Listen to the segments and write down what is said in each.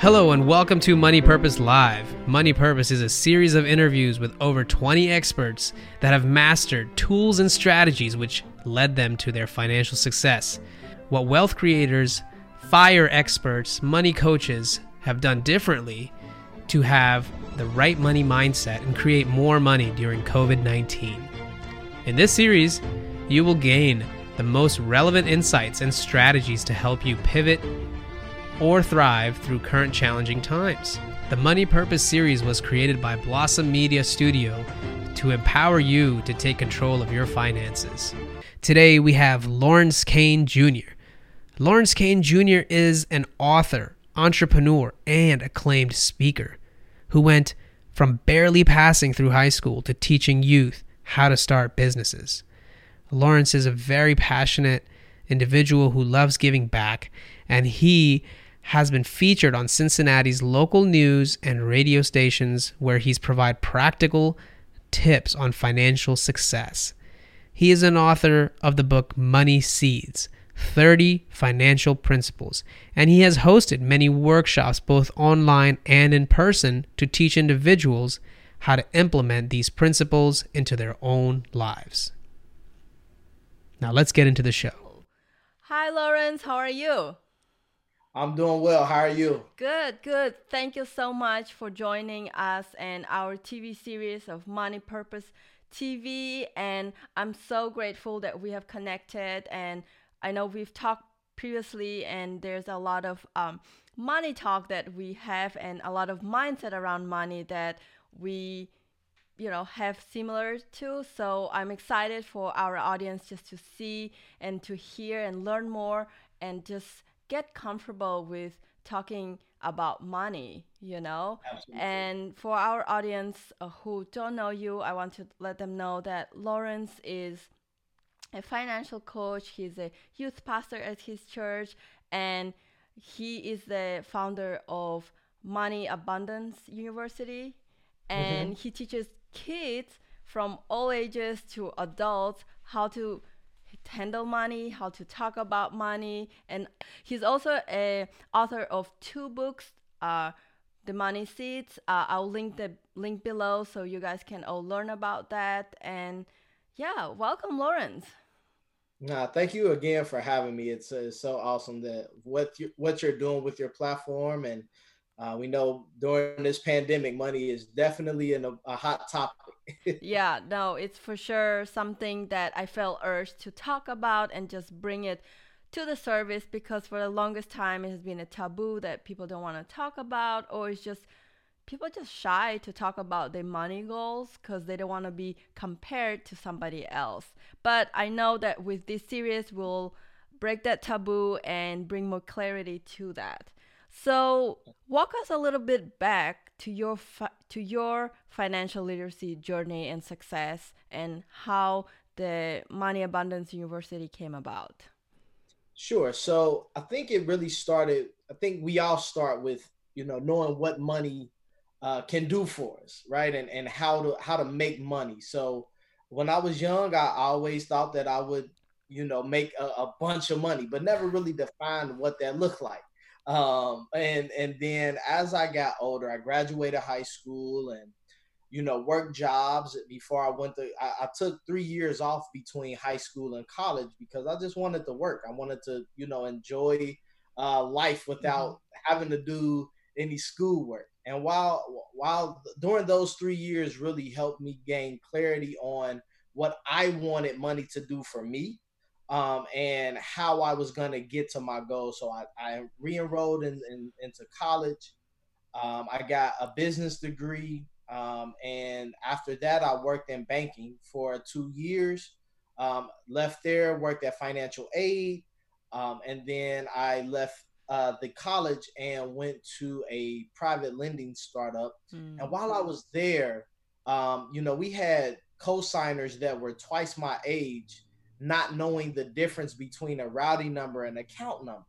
Hello and welcome to Money Purpose Live. Money Purpose is a series of interviews with over 20 experts that have mastered tools and strategies which led them to their financial success. What wealth creators, fire experts, money coaches have done differently to have the right money mindset and create more money during COVID 19. In this series, you will gain the most relevant insights and strategies to help you pivot or thrive through current challenging times. The Money Purpose series was created by Blossom Media Studio to empower you to take control of your finances. Today we have Lawrence Kane Jr. Lawrence Kane Jr. is an author, entrepreneur, and acclaimed speaker who went from barely passing through high school to teaching youth how to start businesses. Lawrence is a very passionate individual who loves giving back, and he has been featured on Cincinnati's local news and radio stations where he's provide practical tips on financial success. He is an author of the book Money Seeds 30 Financial Principles, and he has hosted many workshops both online and in person to teach individuals how to implement these principles into their own lives. Now let's get into the show. Hi, Lawrence. How are you? I'm doing well. How are you? Good, good. Thank you so much for joining us and our TV series of Money Purpose TV. And I'm so grateful that we have connected. And I know we've talked previously, and there's a lot of um, money talk that we have, and a lot of mindset around money that we you know have similar to so i'm excited for our audience just to see and to hear and learn more and just get comfortable with talking about money, you know? Absolutely. And for our audience uh, who don't know you, I want to let them know that Lawrence is a financial coach, he's a youth pastor at his church, and he is the founder of Money Abundance University. And mm-hmm. he teaches kids from all ages to adults how to handle money, how to talk about money, and he's also a author of two books. Uh, the money seeds. Uh, I'll link the link below so you guys can all learn about that. And yeah, welcome, Lawrence. Nah, thank you again for having me. It's, uh, it's so awesome that what you, what you're doing with your platform, and uh, we know during this pandemic, money is definitely in a, a hot topic yeah, no, it's for sure something that I felt urged to talk about and just bring it to the service because for the longest time it has been a taboo that people don't want to talk about or it's just people just shy to talk about their money goals because they don't want to be compared to somebody else. But I know that with this series we'll break that taboo and bring more clarity to that. So, walk us a little bit back to your fi- to your financial literacy journey and success and how the Money Abundance University came about. Sure. So, I think it really started I think we all start with, you know, knowing what money uh, can do for us, right? And and how to how to make money. So, when I was young, I always thought that I would, you know, make a, a bunch of money, but never really defined what that looked like. Um, and and then as I got older, I graduated high school and you know worked jobs before I went to. I, I took three years off between high school and college because I just wanted to work. I wanted to you know enjoy uh, life without mm-hmm. having to do any schoolwork. And while while during those three years really helped me gain clarity on what I wanted money to do for me um, and how I was going to get to my goal. So I, I re-enrolled in, in, into college. Um, I got a business degree. Um, and after that, I worked in banking for two years. Um, left there, worked at financial aid. Um, and then I left uh, the college and went to a private lending startup. Mm. And while I was there, um, you know, we had co-signers that were twice my age not knowing the difference between a routing number and account number.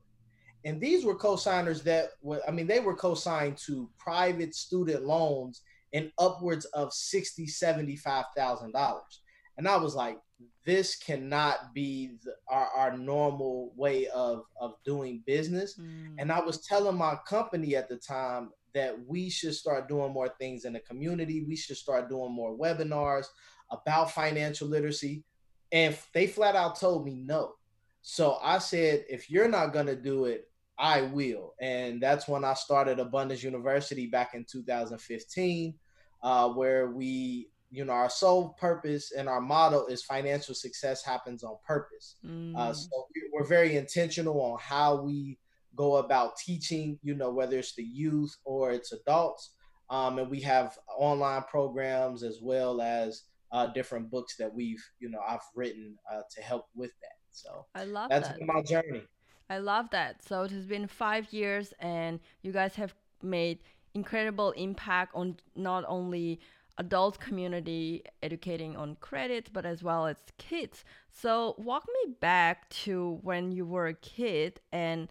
And these were co-signers that were, I mean, they were co-signed to private student loans in upwards of sixty, seventy-five thousand dollars. and I was like, this cannot be the, our, our normal way of, of doing business. Mm. And I was telling my company at the time that we should start doing more things in the community. We should start doing more webinars about financial literacy. And they flat out told me no. So I said, if you're not going to do it, I will. And that's when I started Abundance University back in 2015, uh, where we you know our sole purpose and our motto is financial success happens on purpose mm. uh, so we're very intentional on how we go about teaching you know whether it's the youth or it's adults um, and we have online programs as well as uh, different books that we've you know i've written uh, to help with that so i love that's that. been my journey i love that so it has been five years and you guys have made incredible impact on not only adult community educating on credit, but as well as kids. So, walk me back to when you were a kid and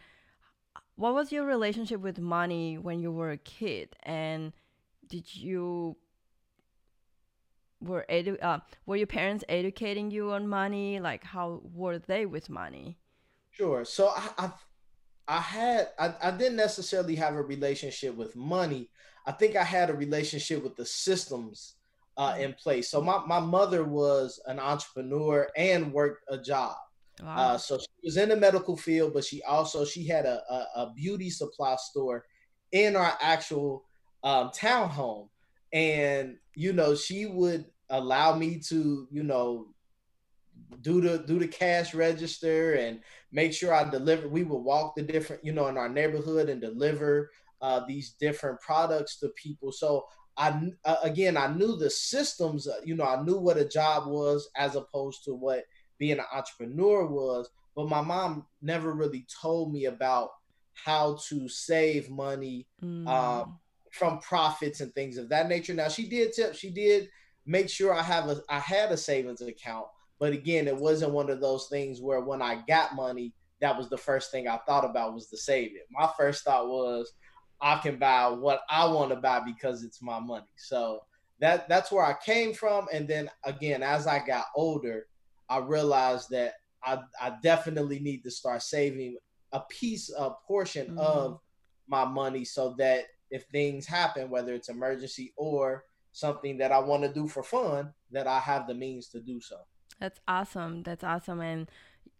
what was your relationship with money when you were a kid? And did you were edu- uh, were your parents educating you on money? Like, how were they with money? Sure. So I, I, I had I, I didn't necessarily have a relationship with money, I think I had a relationship with the systems uh, mm. in place. So my, my mother was an entrepreneur and worked a job. Wow. Uh, so she was in the medical field, but she also she had a, a, a beauty supply store in our actual um, townhome, and you know she would allow me to you know do the do the cash register and make sure I deliver. We would walk the different you know in our neighborhood and deliver uh, these different products to people. So I uh, again I knew the systems. Uh, you know, I knew what a job was as opposed to what being an entrepreneur was. But my mom never really told me about how to save money mm. um, from profits and things of that nature. Now she did tip. She did make sure I have a I had a savings account. But again, it wasn't one of those things where when I got money, that was the first thing I thought about was to save it. My first thought was, I can buy what I want to buy because it's my money. So that that's where I came from. And then again, as I got older, I realized that I, I definitely need to start saving a piece, a portion mm-hmm. of my money so that if things happen, whether it's emergency or something that I want to do for fun, that I have the means to do so. That's awesome. That's awesome. And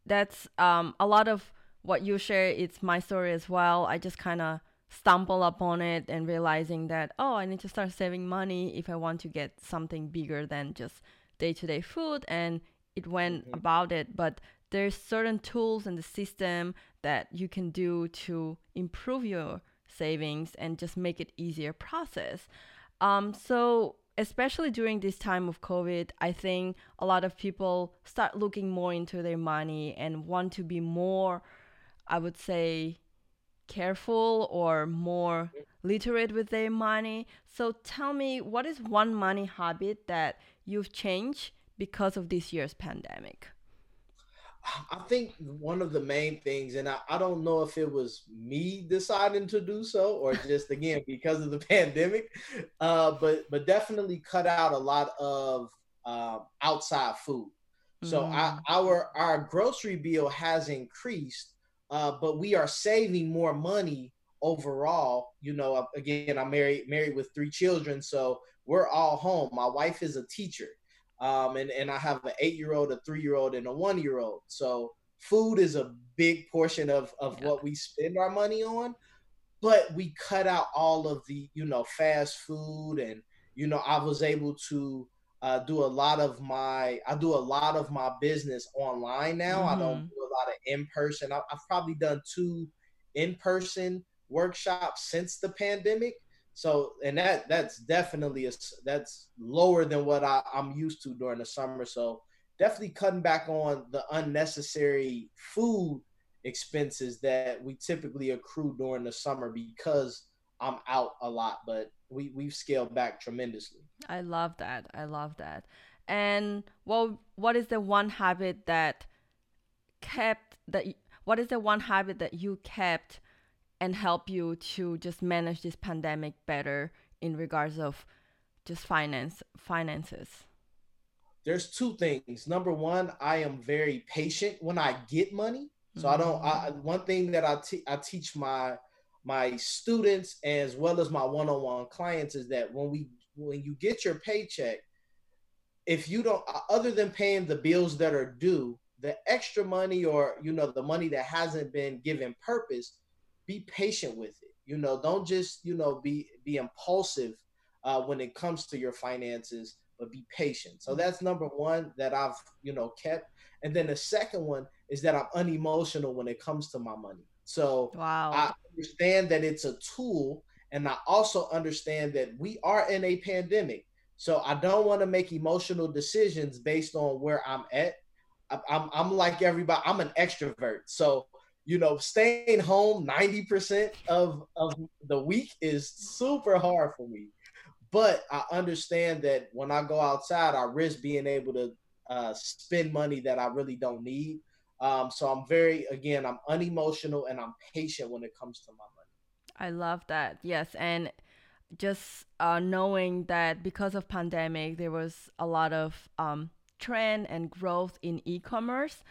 that's um, a lot of what you share. It's my story as well. I just kind of stumble upon it and realizing that oh i need to start saving money if i want to get something bigger than just day-to-day food and it went mm-hmm. about it but there's certain tools in the system that you can do to improve your savings and just make it easier process um, so especially during this time of covid i think a lot of people start looking more into their money and want to be more i would say careful or more literate with their money. So tell me, what is one money habit that you've changed because of this year's pandemic? I think one of the main things, and I, I don't know if it was me deciding to do so or just again because of the pandemic, uh, but but definitely cut out a lot of uh, outside food. So mm. I, our our grocery bill has increased, uh, but we are saving more money overall. You know, again, I'm married married with three children, so we're all home. My wife is a teacher, um, and and I have an eight year old, a three year old, and a one year old. So food is a big portion of of yeah. what we spend our money on. But we cut out all of the you know fast food, and you know I was able to uh, do a lot of my I do a lot of my business online now. Mm-hmm. I don't mm-hmm. do a lot of in person. I've probably done two in person workshops since the pandemic. So and that that's definitely a, that's lower than what I, I'm used to during the summer. So definitely cutting back on the unnecessary food expenses that we typically accrue during the summer because I'm out a lot. But we we've scaled back tremendously. I love that. I love that. And what what is the one habit that kept that what is the one habit that you kept and help you to just manage this pandemic better in regards of just finance finances? there's two things. Number one, I am very patient when I get money. So mm-hmm. I don't. I, mm. one thing that I, te- I teach my my students as well as my one-on-one clients is that when we when you get your paycheck, if you don't, other than paying the bills that are due, the extra money or you know the money that hasn't been given purpose, be patient with it. You know, don't just you know be be impulsive uh, when it comes to your finances, but be patient. So that's number one that I've you know kept, and then the second one is that I'm unemotional when it comes to my money. So wow. I understand that it's a tool, and I also understand that we are in a pandemic. So I don't want to make emotional decisions based on where I'm at. I'm, I'm like everybody. I'm an extrovert. So you know, staying home 90% of, of the week is super hard for me. But I understand that when I go outside, I risk being able to uh, spend money that I really don't need. Um, so I'm very, again, I'm unemotional and I'm patient when it comes to my money. I love that. Yes, and just uh, knowing that because of pandemic, there was a lot of um, trend and growth in e-commerce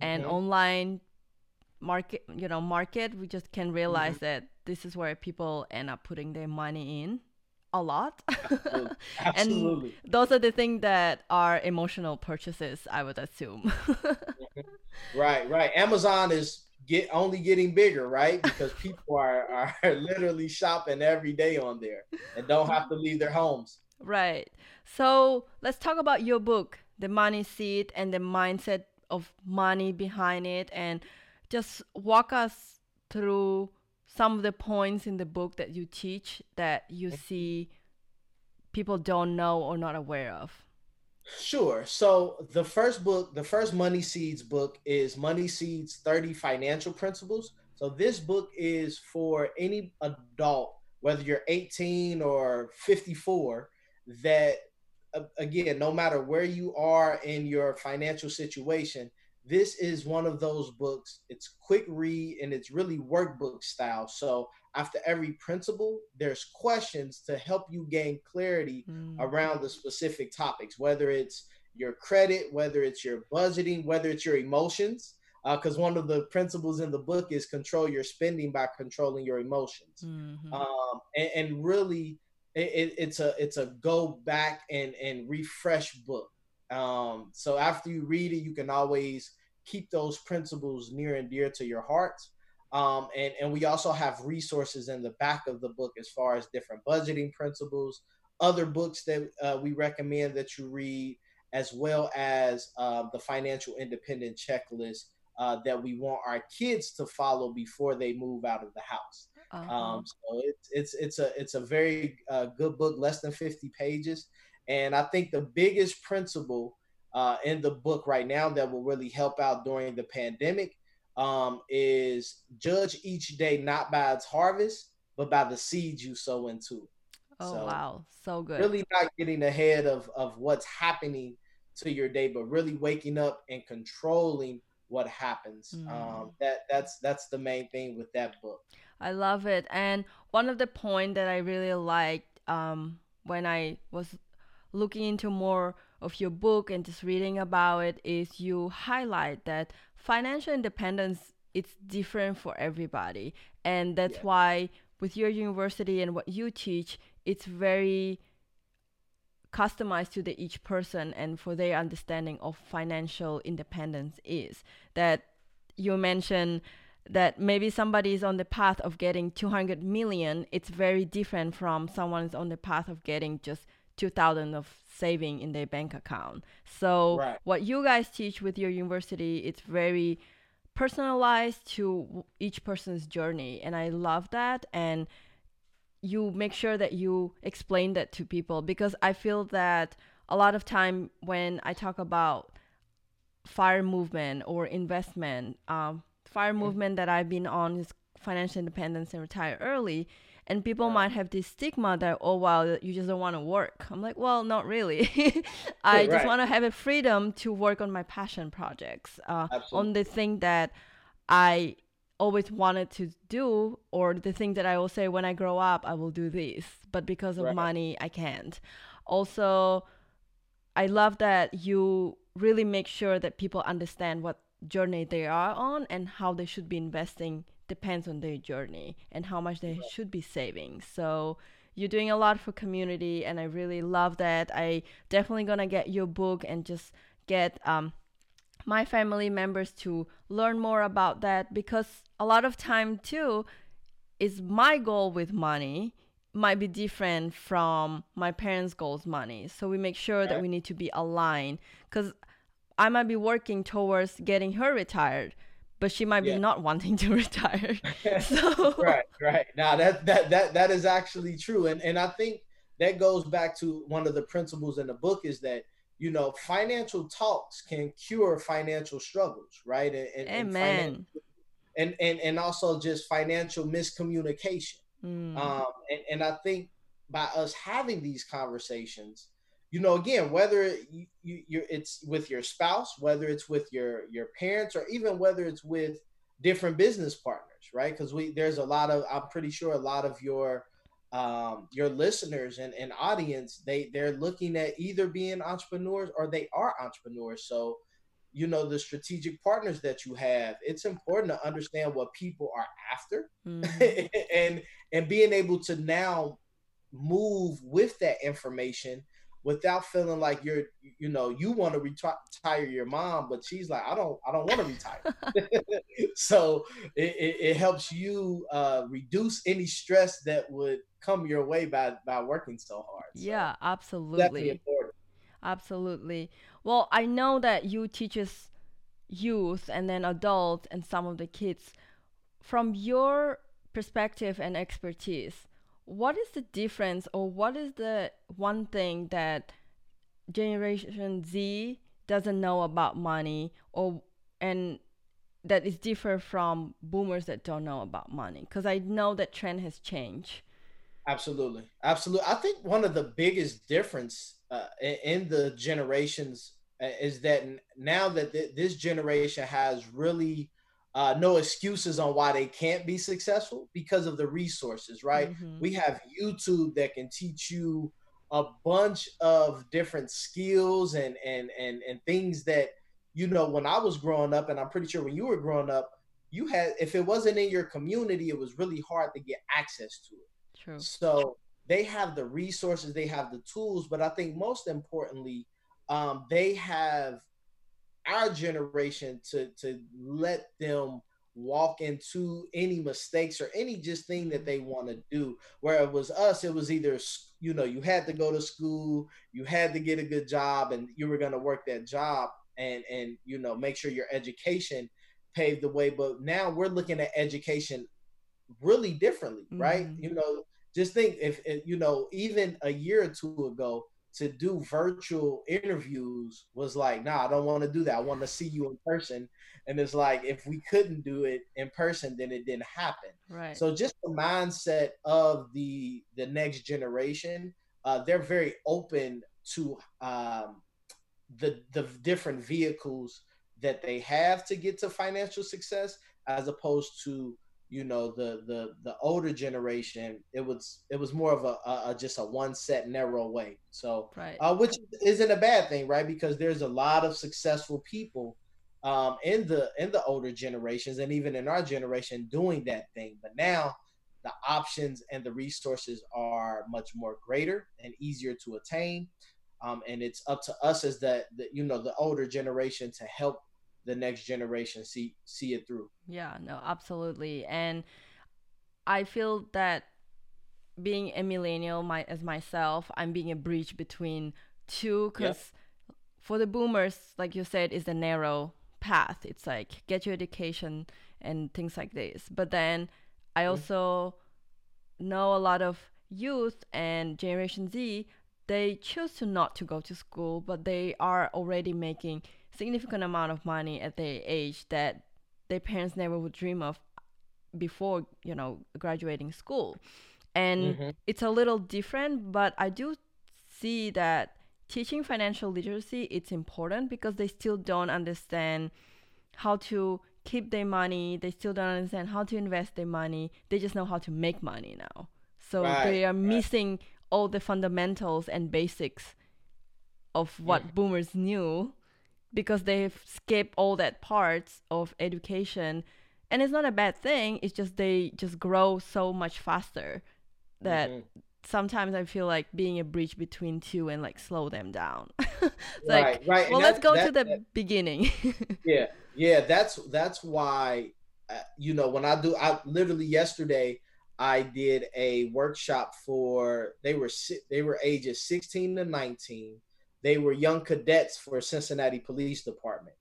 and mm-hmm. online market. You know, market. We just can realize mm-hmm. that this is where people end up putting their money in a lot. Absolutely. Absolutely. and those are the things that are emotional purchases, I would assume. right, right. Amazon is get only getting bigger, right? Because people are, are literally shopping every day on there and don't have to leave their homes. Right. So let's talk about your book, The Money Seed and the mindset of money behind it and just walk us through some of the points in the book that you teach that you see people don't know or not aware of? Sure. So the first book, the first Money Seeds book is Money Seeds 30 Financial Principles. So this book is for any adult, whether you're 18 or 54, that again, no matter where you are in your financial situation, this is one of those books. It's quick read and it's really workbook style. So after every principle, there's questions to help you gain clarity mm. around the specific topics, whether it's your credit, whether it's your budgeting, whether it's your emotions. Because uh, one of the principles in the book is control your spending by controlling your emotions, mm-hmm. um, and, and, really, it, it's a it's a go back and and refresh book. Um, so after you read it, you can always keep those principles near and dear to your heart. Um, and, and we also have resources in the back of the book as far as different budgeting principles, other books that uh, we recommend that you read, as well as uh, the financial independent checklist uh, that we want our kids to follow before they move out of the house. Uh-huh. Um, so it's it's it's a it's a very uh, good book, less than fifty pages, and I think the biggest principle uh, in the book right now that will really help out during the pandemic um, is judge each day not by its harvest, but by the seeds you sow into it. Oh so wow, so good. Really not getting ahead of of what's happening to your day, but really waking up and controlling what happens. Mm. Um, that that's that's the main thing with that book. I love it, and one of the point that I really liked um, when I was looking into more of your book and just reading about it is you highlight that financial independence it's different for everybody and that's yeah. why with your university and what you teach it's very customized to the each person and for their understanding of financial independence is that you mentioned that maybe somebody is on the path of getting 200 million it's very different from someone's on the path of getting just 2000 of saving in their bank account so right. what you guys teach with your university it's very personalized to each person's journey and i love that and you make sure that you explain that to people because i feel that a lot of time when i talk about fire movement or investment um, fire mm-hmm. movement that i've been on is financial independence and retire early and people might have this stigma that oh wow you just don't want to work. I'm like well not really. I just want to have a freedom to work on my passion projects uh, on the thing that i always wanted to do or the thing that i will say when i grow up i will do this but because of right. money i can't. Also I love that you really make sure that people understand what journey they are on and how they should be investing depends on their journey and how much they should be saving. So you're doing a lot for community and I really love that. I definitely gonna get your book and just get um my family members to learn more about that because a lot of time too is my goal with money might be different from my parents' goals money. So we make sure that we need to be aligned because I might be working towards getting her retired, but she might yeah. be not wanting to retire. so right, right. Now that that that that is actually true, and and I think that goes back to one of the principles in the book is that you know financial talks can cure financial struggles, right? And, and Amen. And, and and also just financial miscommunication. Mm. Um, and, and I think by us having these conversations, you know, again, whether you, you, it's with your spouse, whether it's with your your parents, or even whether it's with different business partners, right? Because we there's a lot of I'm pretty sure a lot of your um, your listeners and, and audience they they're looking at either being entrepreneurs or they are entrepreneurs. So you know the strategic partners that you have it's important to understand what people are after mm-hmm. and and being able to now move with that information without feeling like you're you know you want to retire your mom but she's like i don't i don't want to retire. So it, it, it, helps you uh, reduce any stress that would come your way by by working so hard. So yeah absolutely. absolutely. Well i know that you teaches youth and then adults and some of the kids. From your perspective and expertise what is the difference or what is the one thing that generation z doesn't know about money or and that is different from boomers that don't know about money? Because i know that trend has changed. Absolutely. Absolutely i think one of the biggest difference uh, in the generations uh, is that now that th- this generation has really uh, no excuses on why they can't be successful because of the resources, right? Mm-hmm. We have YouTube that can teach you a bunch of different skills and and and and things that you know when I was growing up, and I'm pretty sure when you were growing up, you had if it wasn't in your community, it was really hard to get access to it. True. So they have the resources, they have the tools, but I think most importantly, um, they have our generation to to let them walk into any mistakes or any just thing that they want to do. Where it was us it was either you know you had to go to school you had to get a good job and you were going to work that job and and you know make sure your education paved the way. But now we're looking at education really differently right? Mm-hmm. you know just think if, if you know even a year or two ago to do virtual interviews was like, nah, I don't want to do that. I want to see you in person. And it's like, if we couldn't do it in person, then it didn't happen. Right. So just the mindset of the the next generation, uh, they're very open to um, the the different vehicles that they have to get to financial success, as opposed to you know the the the older generation it was it was more of a, a, a just a one set narrow way. So right. uh, which isn't a bad thing right? Because there's a lot of successful people um, in the in the older generations and even in our generation doing that thing. But now the options and the resources are much more greater and easier to attain. Um, and it's up to us as the, the you know the older generation to help the next generation see see it through. Yeah, no, absolutely. And I feel that being a millennial my as myself, I'm being a bridge between two cuz for the boomers, like you said, is the narrow path. It's like get your education and things like this. But then I mm-hmm. also mm. know a lot of youth and generation Z they choose to not to go to school but they are already making significant amount of money at their age that their parents never would dream of before you know graduating school. And mm-hmm. it's a little different but i do see that teaching financial literacy it's important because they still don't understand how to keep their money. They still don't understand how to invest their money. They just know how to make money now. So right, they are right. missing all the fundamentals and basics of what boomers knew because they've skipped all that parts of education and it's not a bad thing it's just they just grow so much faster that mm-hmm. sometimes i feel like being a bridge between two and like slow them down like right, right. well let's go that, to the that, beginning yeah yeah that's that's why uh, you know when i do i literally yesterday i did a workshop for they were they were ages 16 to 19 they were young cadets for cincinnati police department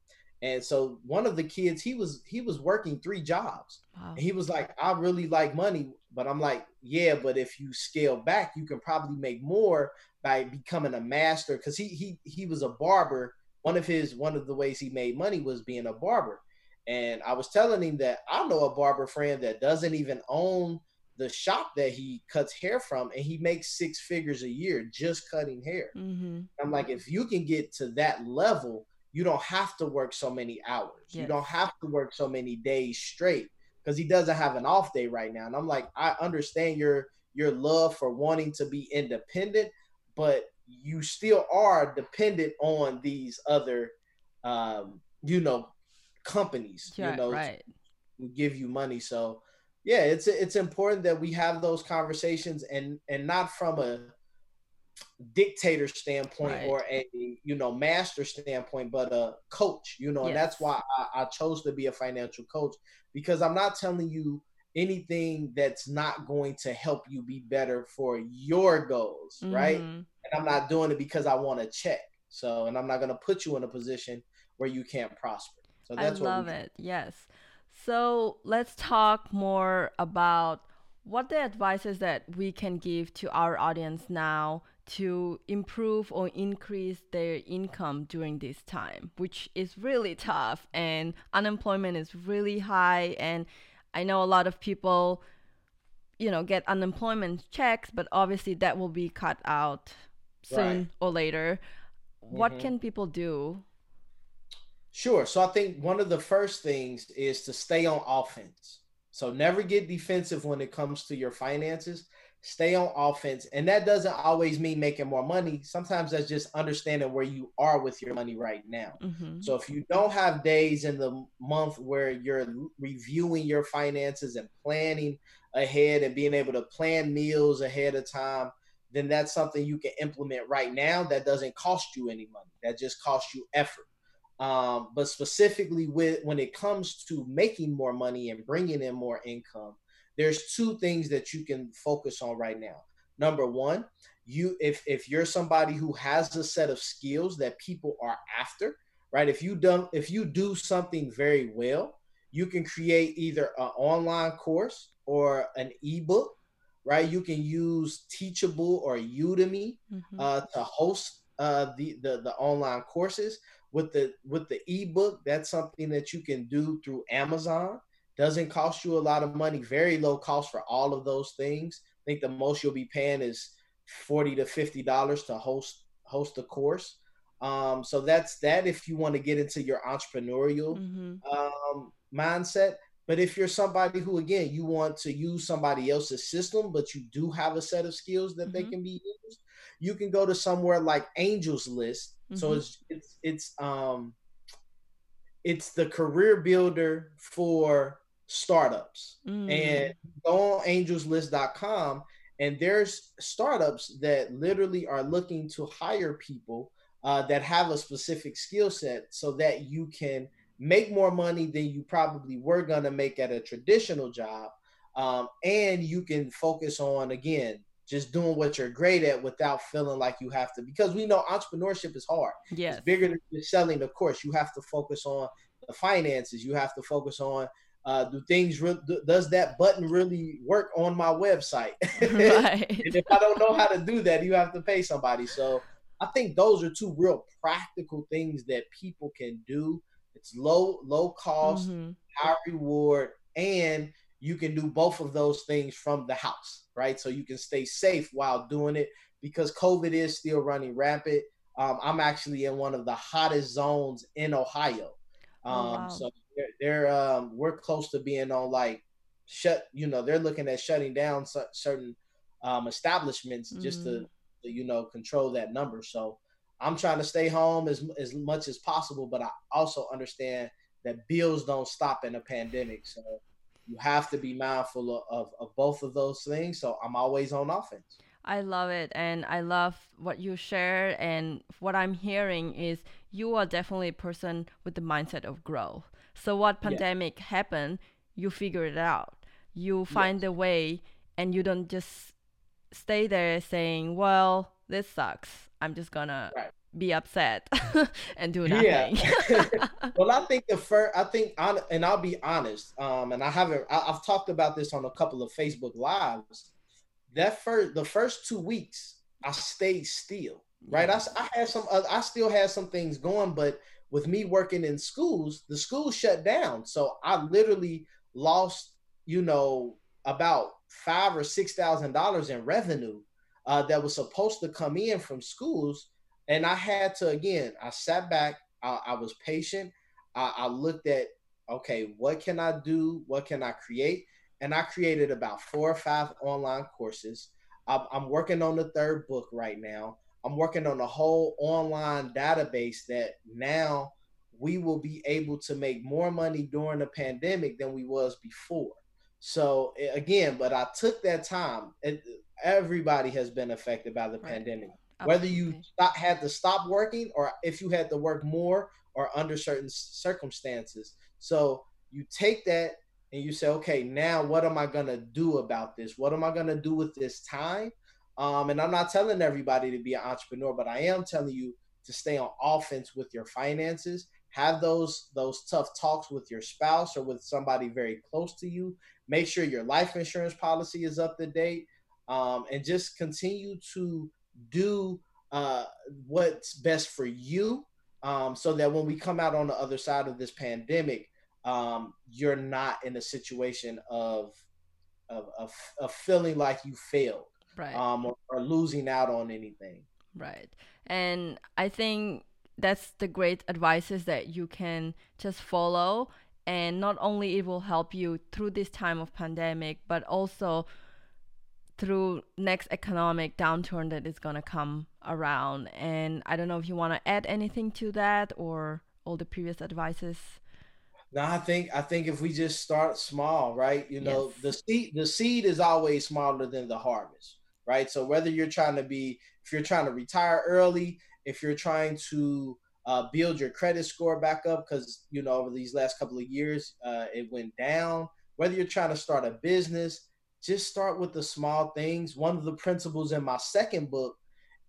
and so one of the kids, he was he was working three jobs. Wow. he was like, I really like money, but I'm like, yeah, but if you scale back, you can probably make more by becoming a master. Cause he he he was a barber. One of his one of the ways he made money was being a barber. And I was telling him that I know a barber friend that doesn't even own the shop that he cuts hair from, and he makes six figures a year just cutting hair. Mm-hmm. I'm like, if you can get to that level, you don't have to work so many hours. Yes. You don't have to work so many days straight because he doesn't have an off day right now. And I'm like, I understand your your love for wanting to be independent, but you still are dependent on these other um, you know, companies, yeah, you know, right. give you money. So yeah, it's it's important that we have those conversations and and not from a dictator standpoint right. or a you know master standpoint but a coach you know yes. and that's why I, I, chose to be a financial coach because i'm not telling you anything that's not going to help you be better for your goals mm-hmm. right and i'm not doing it because i want to check so and i'm not going to put you in a position where you can't prosper so that's what i love it yes so let's talk more about what the advices that we can give to our audience now to improve or increase their income during this time, which is really tough and unemployment is really high. And I know a lot of people, you know, get unemployment checks, but obviously that will be cut out soon right. or later. Mm-hmm. What can people do? Sure. So I think one of the first things is to stay on offense. So never get defensive when it comes to your finances stay on offense. And that doesn't always mean making more money. Sometimes that's just understanding where you are with your money right now. Mm-hmm. So if you don't have days in the month where you're reviewing your finances and planning ahead and being able to plan meals ahead of time, then that's something you can implement right now that doesn't cost you any money. That just costs you effort. Um, but specifically with when it comes to making more money and bringing in more income, there's two things that you can focus on right now. Number one, you if if you're somebody who has a set of skills that people are after, right? If you don't if you do something very well, you can create either an online course or an ebook, right? You can use Teachable or Udemy mm-hmm. uh, to host uh, the, the the online courses. With the with the ebook, that's something that you can do through Amazon doesn't cost you a lot of money, very low cost for all of those things. I think the most you'll be paying is forty to fifty dollars to host host the course. Um, so that's that if you want to get into your entrepreneurial mm-hmm. um, mindset. But if you're somebody who, again, you want to use somebody else's system, but you do have a set of skills that mm-hmm. they can be used, you can go to somewhere like Angels List. Mm-hmm. So it's it's it's um it's the career builder for startups mm. and go on angelslist.com and there's startups that literally are looking to hire people uh, that have a specific skill set so that you can make more money than you probably were going to make at a traditional job um, and you can focus on again just doing what you're great at without feeling like you have to because we know entrepreneurship is hard yes. it's bigger than just selling the course you have to focus on the finances you have to focus on uh, do things re- does that button really work on my website right. and if i don't know how to do that you have to pay somebody so i think those are two real practical things that people can do it's low low cost mm-hmm. high reward and you can do both of those things from the house right so you can stay safe while doing it because covid is still running rampant um, i'm actually in one of the hottest zones in ohio oh, um, oh, wow. so they're, they're um, we're close to being on like shut. You know, they're looking at shutting down certain um, establishments mm-hmm. just to, mm. to, you know control that number. So I'm trying to stay home as as much as possible, but I also understand that bills don't stop in a pandemic. So you have to be mindful of, of, of both of those things. So I'm always on offense. I love it. And I love what you share. And what I'm hearing is you are definitely a person with the mindset of growth. So, what pandemic happened, you figure it out. You find yes. a way and you don't just stay there saying, well, this sucks. I'm just going right. to be upset and do nothing. Yeah. well, I think the first, I think, and I'll be honest, um, and I haven't, I, have talked about this on a couple of Facebook lives. That first, the first two weeks, I stayed still, right? I, I had some, uh, I still had some things going, but with me working in schools, the school shut down. So I literally lost, you know, about five or six thousand dollars in revenue uh, that was supposed to come in from schools and I had to again. I sat back. I, I was patient. I, I looked at okay, what can I do? What can I create? And I created about four or five online courses. I'm, I'm working on the third book right now. I'm working on a whole online database that now we will be able to make more money during the pandemic than we was before. So again, but I took that time. It, everybody has been affected by the right. pandemic. Absolutely. whether you stop, had to stop working or if you had to work more or under certain circumstances. So you take that and you say, okay, now what am I gonna do about this? What am I gonna do with this time? Um, and I'm not telling everybody to be an entrepreneur, but I am telling you to stay on offense with your finances. Have those those tough talks with your spouse or with somebody very close to you. Make sure your life insurance policy is up to date, um, and just continue to do uh, what's best for you um, so that when we come out on the other side of this pandemic, um, you're not in a situation of, of, of, of feeling like you failed right. um, or, or losing out on anything. Right. And I think that's the great advices that you can just follow and not only it will help you through this time of pandemic but also through next economic downturn that is going to come around. And i don't know if you want to add anything to that or all the previous advices. No i think i think if we just start small right you know yes. the seed the seed is always smaller than the harvest right? So whether you're trying to be if you're trying to retire early if you're trying to uh, build your credit score back up because you know over these last couple of years uh, it went down whether you're trying to start a business just start with the small things. One of the principles in my second book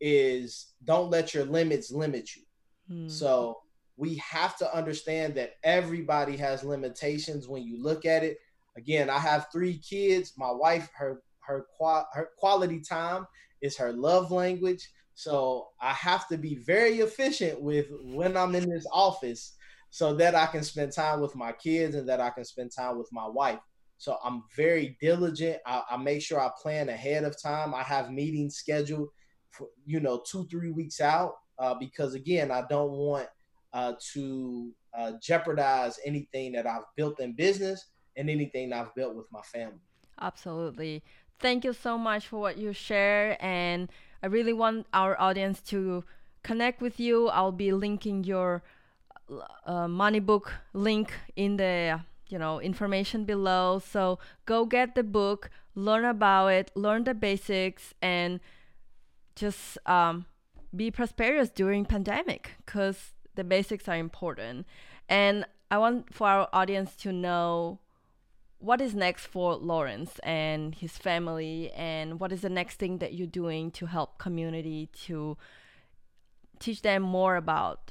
is don't let your limits limit you. Hmm. So we have to understand that everybody has limitations when you look at it. Again, I have three kids. My wife, her her, her quality time is her love language. So I have to be very efficient with when I'm in this office so that I can spend time with my kids and that I can spend time with my wife. So I'm very diligent. I, I, make sure I plan ahead of time. I have meetings scheduled for, you know, two, three weeks out uh, because, again, I don't want uh, to uh, jeopardize anything that I've built in business and anything I've built with my family. Absolutely. Thank you so much for what you share. And I really want our audience to connect with you. I'll be linking your uh, money book link in the you know information below. So go get the book learn about it learn the basics and just um, be prosperous during pandemic because the basics are important. And i want for our audience to know what is next for lawrence and his family and what is the next thing that you're doing to help community to teach them more about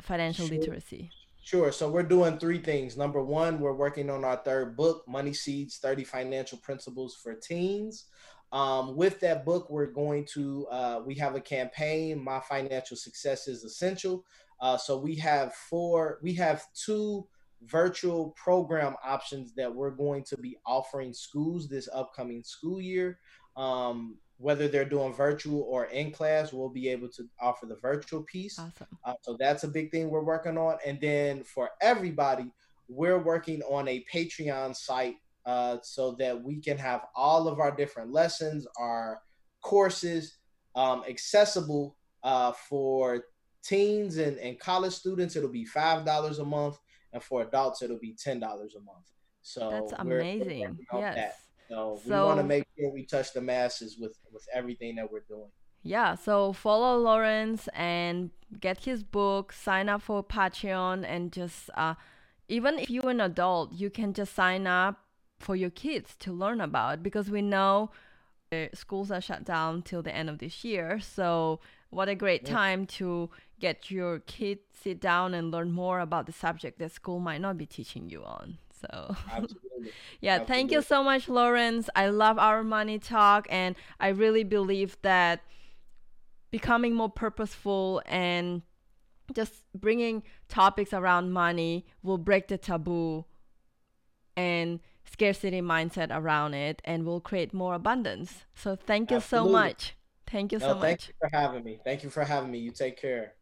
financial sure. literacy Sure. So we're doing three things. Number one, we're working on our third book, Money Seeds 30 Financial Principles for Teens. Um, with that book, we're going to, uh, we have a campaign, My Financial Success is Essential. Uh, so we have four, we have two virtual program options that we're going to be offering schools this upcoming school year. Um, whether they're doing virtual or in class, we'll be able to offer the virtual piece. Awesome. Uh, so that's a big thing we're working on. And then for everybody, we're working on a Patreon site uh, so that we can have all of our different lessons, our courses um, accessible Uh, for teens and, and college students, it'll be five dollars a month, and for adults, it'll be ten dollars a month. So that's amazing. yes. That. So, so we want to make sure we touch the masses with with everything that we're doing. Yeah, so follow Lawrence and get his book, sign up for Patreon, and just uh, even if you're an adult, you can just sign up for your kids to learn about because we know schools are shut down till the end of this year. So what a great time to get your kids sit down and learn more about the subject that school might not be teaching you on. So yeah, Absolutely. thank you so much, Lawrence. I love our money talk, and I really believe that becoming more purposeful and just bringing topics around money will break the taboo and scarcity mindset around it and will create more abundance. So thank you Absolutely. so much. Thank you no, so much. Thank you for having me. Thank you for having me. You take care.